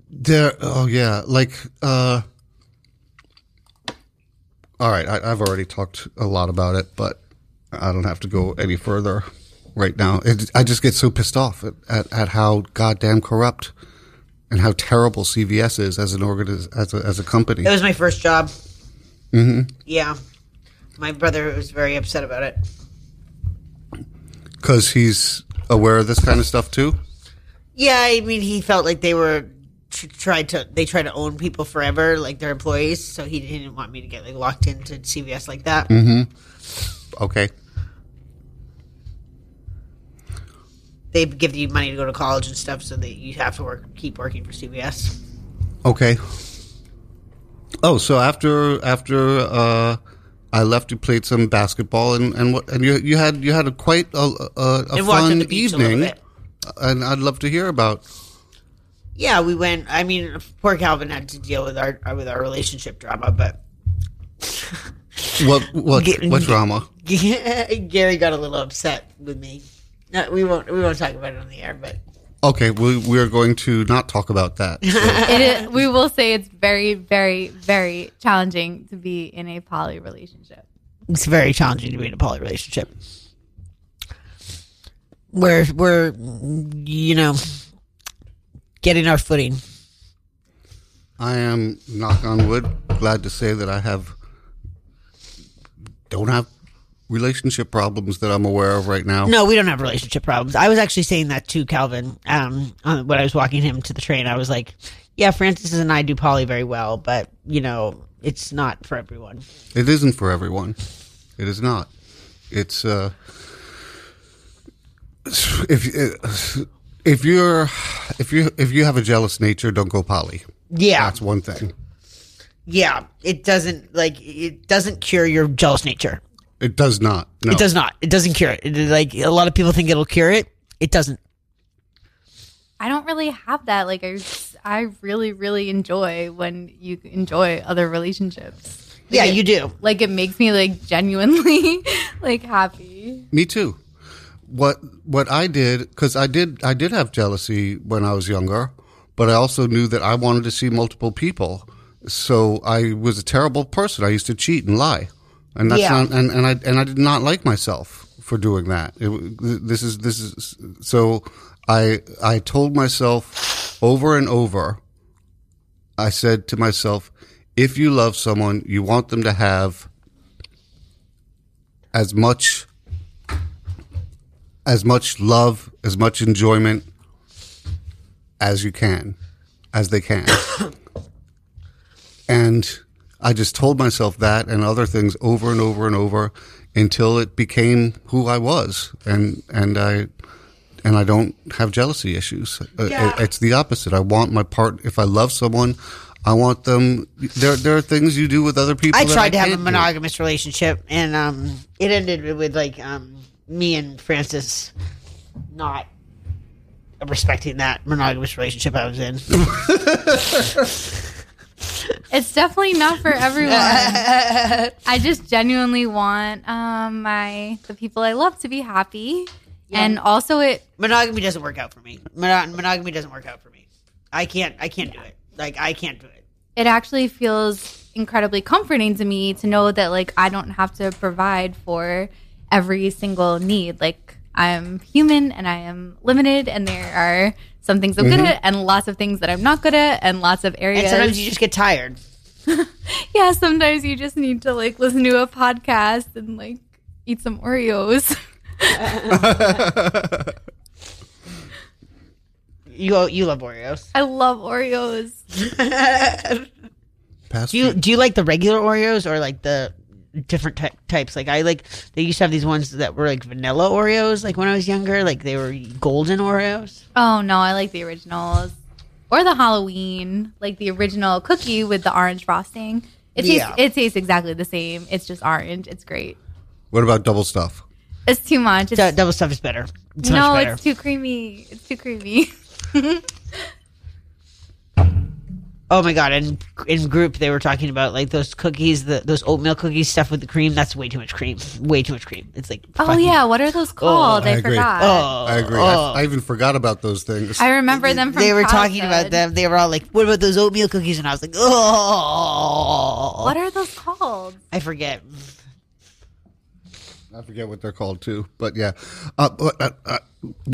There. Oh yeah. Like. uh All right. I, I've already talked a lot about it, but I don't have to go any further right now. It, I just get so pissed off at, at, at how goddamn corrupt and how terrible CVS is as an organiz- as a, as a company. It was my first job. Mm-hmm. Yeah, my brother was very upset about it. Because he's aware of this kind of stuff too. Yeah, I mean, he felt like they were tried to they tried to own people forever, like their employees. So he didn't want me to get like locked into CVS like that. Mm-hmm. Okay. They give you money to go to college and stuff, so that you have to work, keep working for CVS. Okay. Oh, so after after uh, I left, you played some basketball and and what and you you had you had a quite a, a, a And walked on fun beach a evening, and I'd love to hear about. Yeah, we went. I mean, poor Calvin had to deal with our uh, with our relationship drama, but What what Get- what drama? Gary got a little upset with me. No, we won't. We won't talk about it on the air, but Okay, we we are going to not talk about that. So, It is, we will say it's very, very, very challenging to be in a poly relationship. it's very challenging to be in a poly relationship. We're we're you know getting our footing. I am knock on wood glad to say that I have don't have relationship problems that I'm aware of right now. No, we don't have relationship problems. I was actually saying that to Calvin um, uh, when I was walking him to the train. I was like, "Yeah, Francis and I do poly very well, but you know, it's not for everyone." It isn't for everyone. It is not. It's uh if if you're if you if you have a jealous nature, don't go poly. Yeah, That's one thing. yeah. It doesn't like it doesn't cure your jealous nature. It does not. No. It does not. It doesn't cure it. it. Like a lot of people think it'll cure it. It doesn't. I don't really have that. Like I, I really, really enjoy when you enjoy other relationships. Yeah, you do. Like it makes me like genuinely like happy. Me too. What what I did because I did I did have jealousy when I was younger, but I also knew that I wanted to see multiple people. So I was a terrible person. I used to cheat and lie, and that's Yeah. not and, and I and I did not like myself for doing that. It, this is this is so I I told myself over and over. I said to myself, if you love someone, you want them to have as much as much love, as much enjoyment as you can, as they can. and I just told myself that and other things over and over and over until it became who I was, and and I and I don't have jealousy issues. Uh, Yeah. it's the opposite. I want my part. If I love someone, I want them. There, there are things you do with other people. I tried to have a can't do. monogamous relationship, and um, it ended with like um, me and Francis not respecting that monogamous relationship I was in. It's definitely not for everyone. I just genuinely want um my the people I love to be happy. And also it monogamy doesn't work out for me. Mono- monogamy doesn't work out for me. I can't. I can't do it. Like I can't do it. it actually feels incredibly comforting to me to know that like I don't have to provide for every single need. Like I'm human and I am limited and there are some things I'm good mm-hmm. at and lots of things that I'm not good at and lots of areas. And sometimes you just get tired. yeah, sometimes you just need to like listen to a podcast and like eat some Oreos. You you love Oreos. I love Oreos. Do you do you like the regular Oreos or like the different ty- types? Like I like they used to have these ones that were like vanilla Oreos. Like when I was younger, like they were golden Oreos. Oh no, I like the originals. Or the Halloween, like the original cookie with the orange frosting. It tastes Yeah. it tastes exactly the same. It's just orange. It's great. What about double stuff? It's too much. It's, Du- double stuff is better. It's no, much better. it's too creamy. It's too creamy. Oh my god! And in group they were talking about like those cookies, the those oatmeal cookies stuff with the cream. That's way too much cream. Way too much cream. It's like Oh fucking- yeah, what are those called? I I, agree. forgot. Oh, I agree. oh. I, I even forgot about those things. I remember them from they were talking about childhood. them. They were all like, "What about those oatmeal cookies?" And I was like, "Oh, What are those called? I forget." I forget what they're called too, but yeah, uh, but, uh, uh,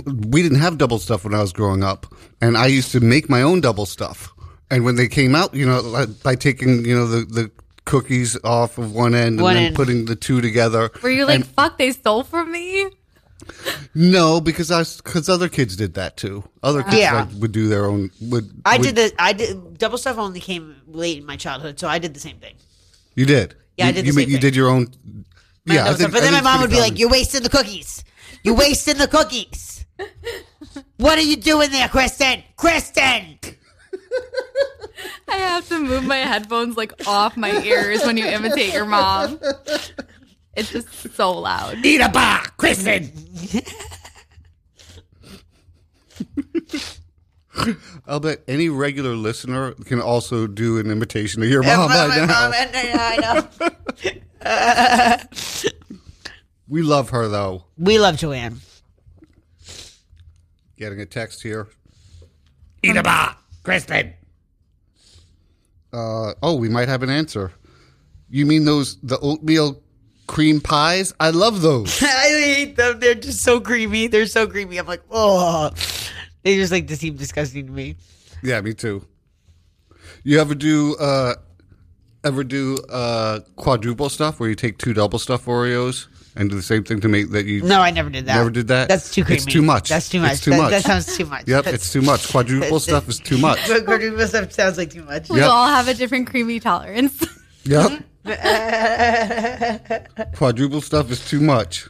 we didn't have double stuff when I was growing up, and I used to make my own double stuff. And when they came out, you know, like, by taking you know the the cookies off of one end and then end. putting the two together. Were you like, And- fuck, they stole from me? no, because I because other kids did that too. Other kids Yeah. like, would do their own. Would I would- did the I did double stuff only came late in my childhood, so I did the same thing. You did. Yeah, I you, did the you, same you thing. did your own. My Yeah, I think, stuff. but I then my mom would be pretty like, "You're wasting the cookies. You're wasting the cookies. What are you doing there, Kristen? Kristen!" I have to move my headphones like off my ears when you imitate your mom. It's just so loud. Eat a bar, Kristen. I'll bet any regular listener can also do an imitation of your mom my- by my now. mom, and- and I know. We love her though. We love Joanne. Getting a text here. Eat a bar, Kristen. Uh, oh, we might have an answer. You mean those the oatmeal cream pies? I love those. I hate them. They're just so creamy. They're so creamy. I'm like, oh, they just like to seem disgusting to me. yeah, me too. You ever do uh ever do uh quadruple stuff where you take two double stuff Oreos and do the same thing to me that you No, I never did that. Never did that? That's too creamy. It's too much. That's too much. It's too that, much. That sounds too much. Yep, That's- it's too much. Quadruple stuff is too much. Quadruple stuff sounds like too much. We Yep. all have a different creamy tolerance. Yep. Quadruple stuff is too much.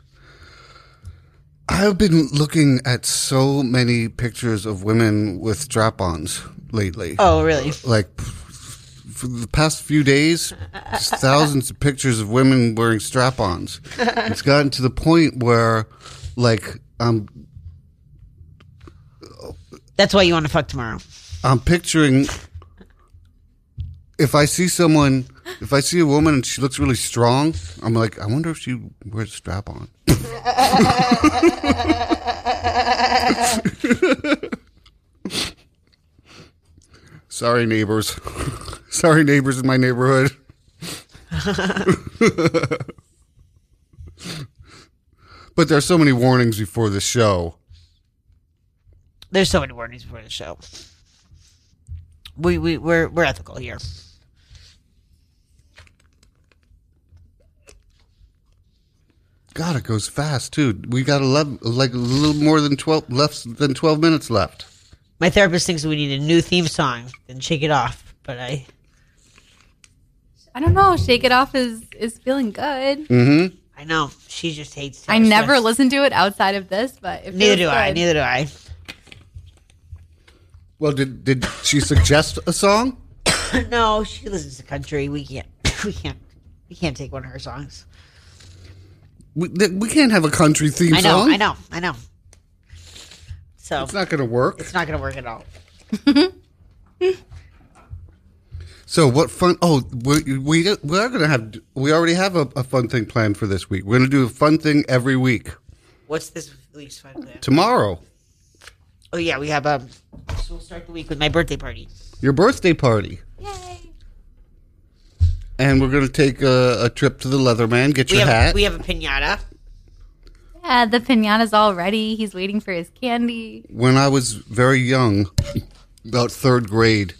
I've been looking at so many pictures of women with strap-ons lately. Oh, really? Like f- for the past few days, thousands of pictures of women wearing strap-ons. It's gotten to the point where, like, I'm That's why you want to fuck tomorrow. I'm picturing if I see someone, if I see a woman and she looks really strong, I'm like, I wonder if she wears a strap on. Sorry, neighbors. Sorry, neighbors in my neighborhood. but there's so many warnings before the show. There's so many warnings before the show. We we we're we're ethical here. God, it goes fast too. We got eleven, like a little more than twelve less than twelve minutes left. My therapist thinks we need a new theme song and shake it off, but I I don't know. Shake It Off is is feeling good. Mm-hmm. I know she just hates. I Taylor never Swift. listen to it outside of this, but it Neither feels do I. Neither do I. Well, did did she suggest a song? no, she listens to country. We can't. We can't. We can't take one of her songs. We, th- we can't have a country theme I know. song. I know. I know. So It's not going to work. it's not going to work at all. So what fun? Oh, we we we are going to have. We already have a, a fun thing planned for this week. We're going to do a fun thing every week. What's this week's fun plan? Tomorrow, Oh yeah, we have um. So we'll start the week with my birthday party. your birthday party, Yay. and we're going to take a, a trip to the Leatherman. Get We your have hat. we have a pinata. Yeah, the pinata's all ready. He's waiting for his candy. when I was very young, about third grade,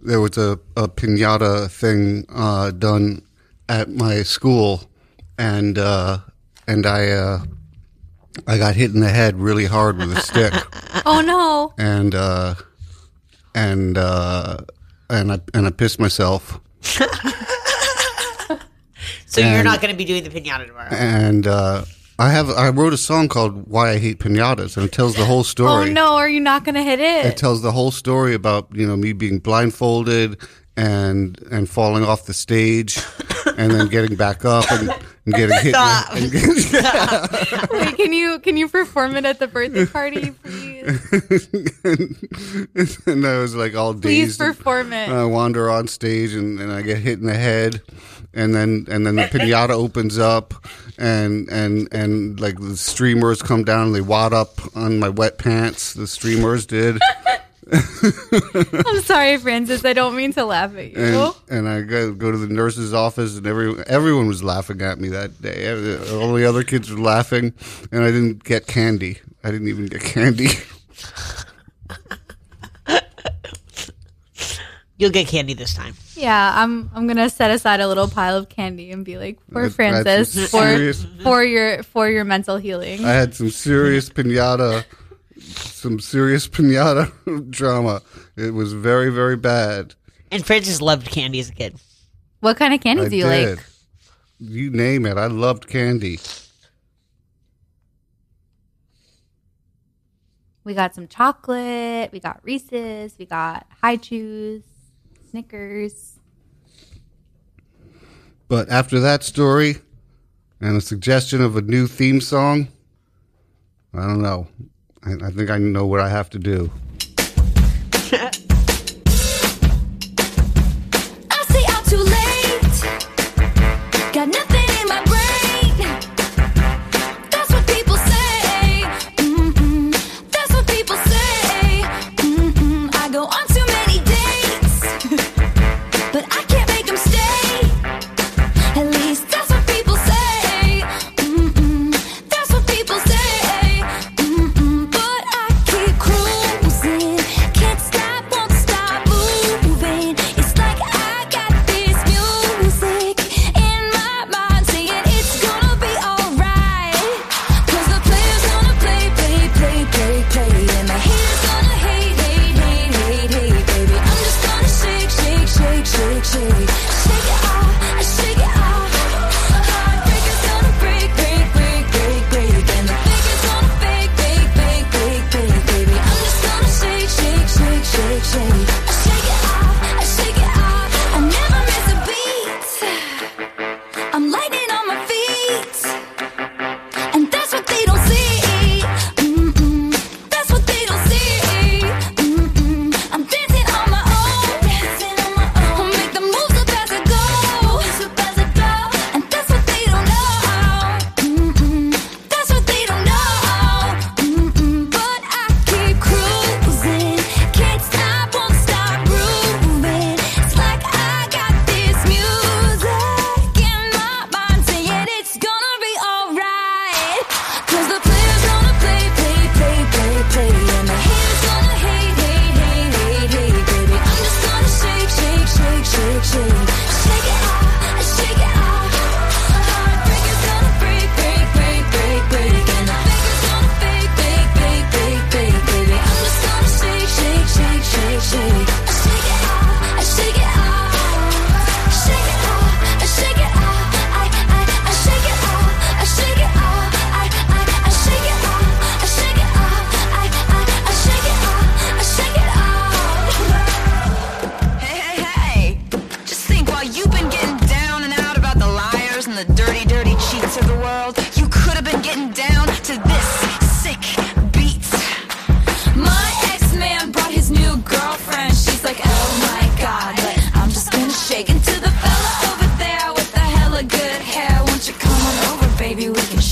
there was a, a pinata thing uh, done at my school, and uh, and I uh, I got hit in the head really hard with a stick, Oh no. and uh, and uh, and I and I pissed myself, So you're not going to be doing the pinata tomorrow. and uh, I have. I wrote a song called "Why I Hate Pinatas," and it tells the whole oh, story. Oh no, are you not going to hit it? It tells the whole story about you know me being blindfolded and and falling off the stage, and then getting back up and, and getting hit. Stop. And, and, Stop. Wait, can you can you perform it at the birthday party, please? and, and I was like all dazed. Please perform it. I wander on stage and, and I get hit in the head and then and then the pinata opens up and and and like the streamers come down and they wad up on my wet pants the streamers did. I'm sorry francis i don't mean to laugh at you. And, and i go, go to the nurse's office and every, everyone was laughing at me that day. All the other kids were laughing and i didn't get candy. I didn't even get candy. You'll get candy this time. Yeah, I'm I'm gonna set aside a little pile of candy and be like, for Francis, for for your for your mental healing. I had some serious pinata, some serious pinata drama. It was very very bad. And Francis loved candy as a kid. What kind of candy I do you did. like? You name it. I loved candy. We got some chocolate. We got Reese's. We got Hi-Chews. Snickers. But after that story and the suggestion of a new theme song, I don't know. I, I think I know what I have to do.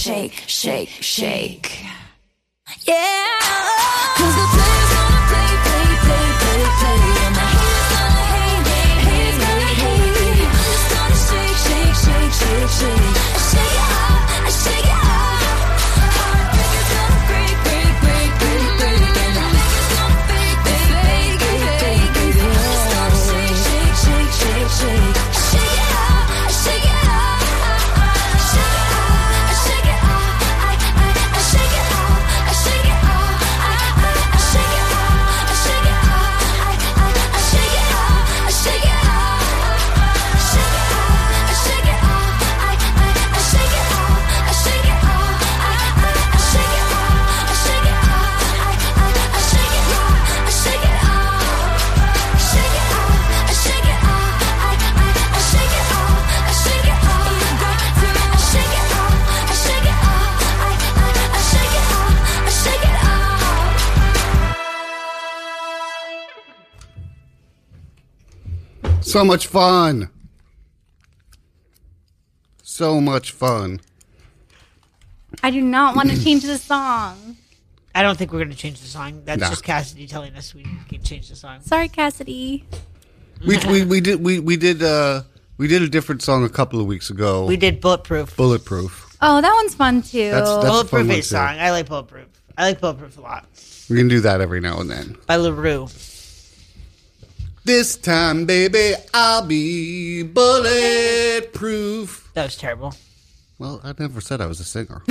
shake, shake, shake. Yeah. Cause the player's gonna play, play, play, play, play. And the haters gonna hate, hate, hate, hate. I'm just gonna shake, shake, shake, shake, shake. So much fun. So much fun. I do not want to change the song. I don't think we're going to change the song. That's Nah. just Cassidy telling us we can change the song. Sorry, Cassidy. We, we we did we we did uh we did a different song a couple of weeks ago. We did Bulletproof. Bulletproof. Oh, that one's fun too. That's- that's- a fun Bulletproof one, is too. song. I like Bulletproof. I like Bulletproof a lot. We can do that every now and then. By La Roux. This time, baby, I'll be bulletproof. That was terrible. Well, I never said I was a singer.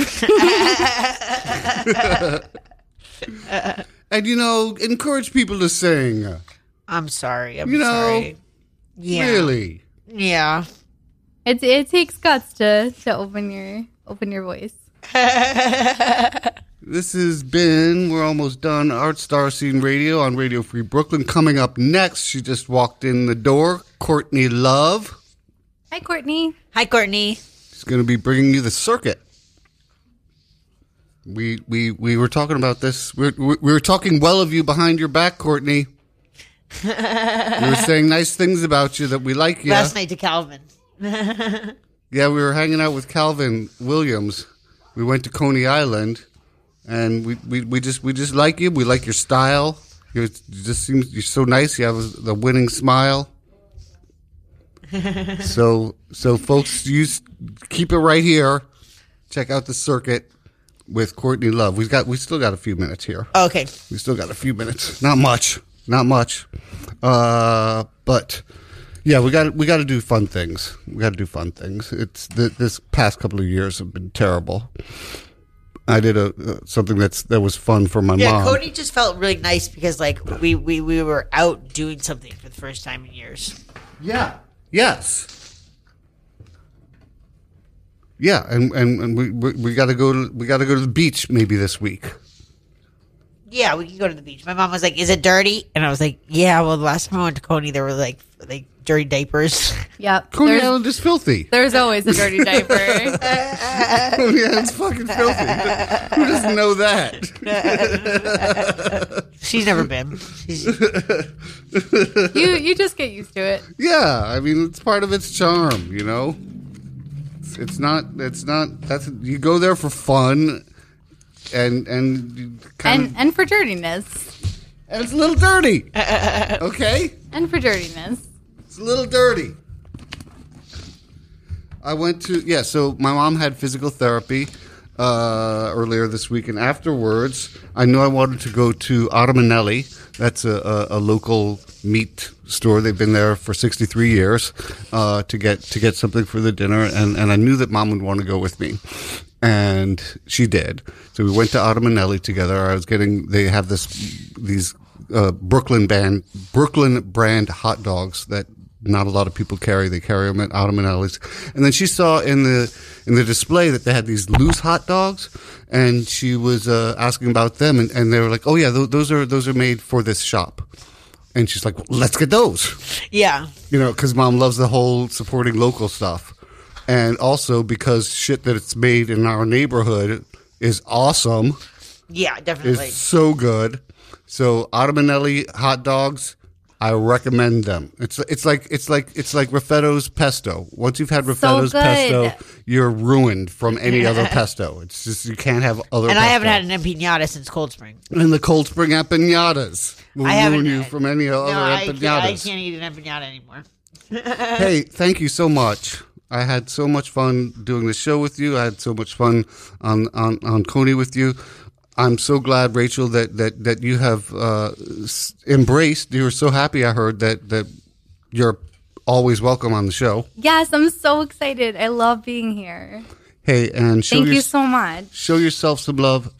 and you know, encourage people to sing. I'm sorry. I'm You know, sorry. Yeah. Really. Yeah. It it takes guts to to open your open your voice. This has been, we're almost done, Art Star Scene Radio on Radio Free Brooklyn. Coming up next, she just walked in the door, Courtney Love. Hi, Courtney. Hi, Courtney. She's going to be bringing you the circuit. We we we were talking about this. We we we were talking well of you behind your back, Courtney. we were saying nice things about you that we like you. Last night to Calvin. Yeah, we were hanging out with Calvin Williams. We went to Coney Island, and we, we, we just we just like you. We like your style. You're, you just seems you're so nice. You have the winning smile. so so folks, you keep it right here. Check out the circuit with Courtney Love. We've got we still got a few minutes here. Okay. We still got a few minutes. Not much. Not much. Uh, but yeah, we got we got to do fun things. We got to do fun things. It's th- this past couple of years have been terrible. I did a uh, something that's that was fun for my mom. Yeah, mom. Cody just felt really nice because like we, we, we were out doing something for the first time in years. Yeah. Yes. Yeah, and and, and we we, we got to go to we got to go to the beach maybe this week. Yeah, we can go to the beach. My mom was like, "Is it dirty?" And I was like, "Yeah." Well, the last time I went to Coney, there were like like dirty diapers. Yep. Coney There's, Island is filthy. there's always a dirty diaper. Coney Island's fucking filthy. Who doesn't know that? She's never been. She's, you you just get used to it. Yeah, I mean it's part of its charm, you know. It's, it's not. It's not. That's you go there for fun, and and kind And of and for dirtiness. and it's a little dirty. Okay, And for dirtiness. It's a little dirty. I went to yeah. So my mom had physical therapy uh, earlier this week, and afterwards, I knew I wanted to go to Ottomanelli. That's a, a, a local meat store. They've been there for sixty three years uh, to get to get something for the dinner, and, and I knew that mom would want to go with me, and she did. So we went to Ottomanelli together. I was getting they have this these uh, Brooklyn band Brooklyn brand hot dogs that not a lot of people carry. They carry them at Ottomanelli's. And then she saw in the in the display that they had these loose hot dogs, and she was uh, asking about them, and, and they were like, "Oh yeah, th- those are those are made for this shop." And she's like, well, "Let's get those," yeah, you know, because mom loves the whole supporting local stuff, and also because shit that it's made in our neighborhood is awesome yeah, definitely, is so good. So Ottomanelli hot dogs, I recommend them. It's it's like it's like it's like Raffetto's pesto. Once you've had Raffetto's good. pesto, you're ruined from any other pesto. It's just you can't have other. and I haven't had an empanada since Cold Spring. and the Cold Spring empanadas will I ruin you had- from any other no, I, empanadas. can't, I can't eat an empanada anymore. hey, thank you so much. I had so much fun doing the show with you. I had so much fun on on on Coney with you. I'm so glad, Rachel, that that that you have uh, embraced. You were so happy. I heard that that you're always welcome on the show. Yes, I'm so excited. I love being here. Hey, and show Thank your- you so much. show yourself some love.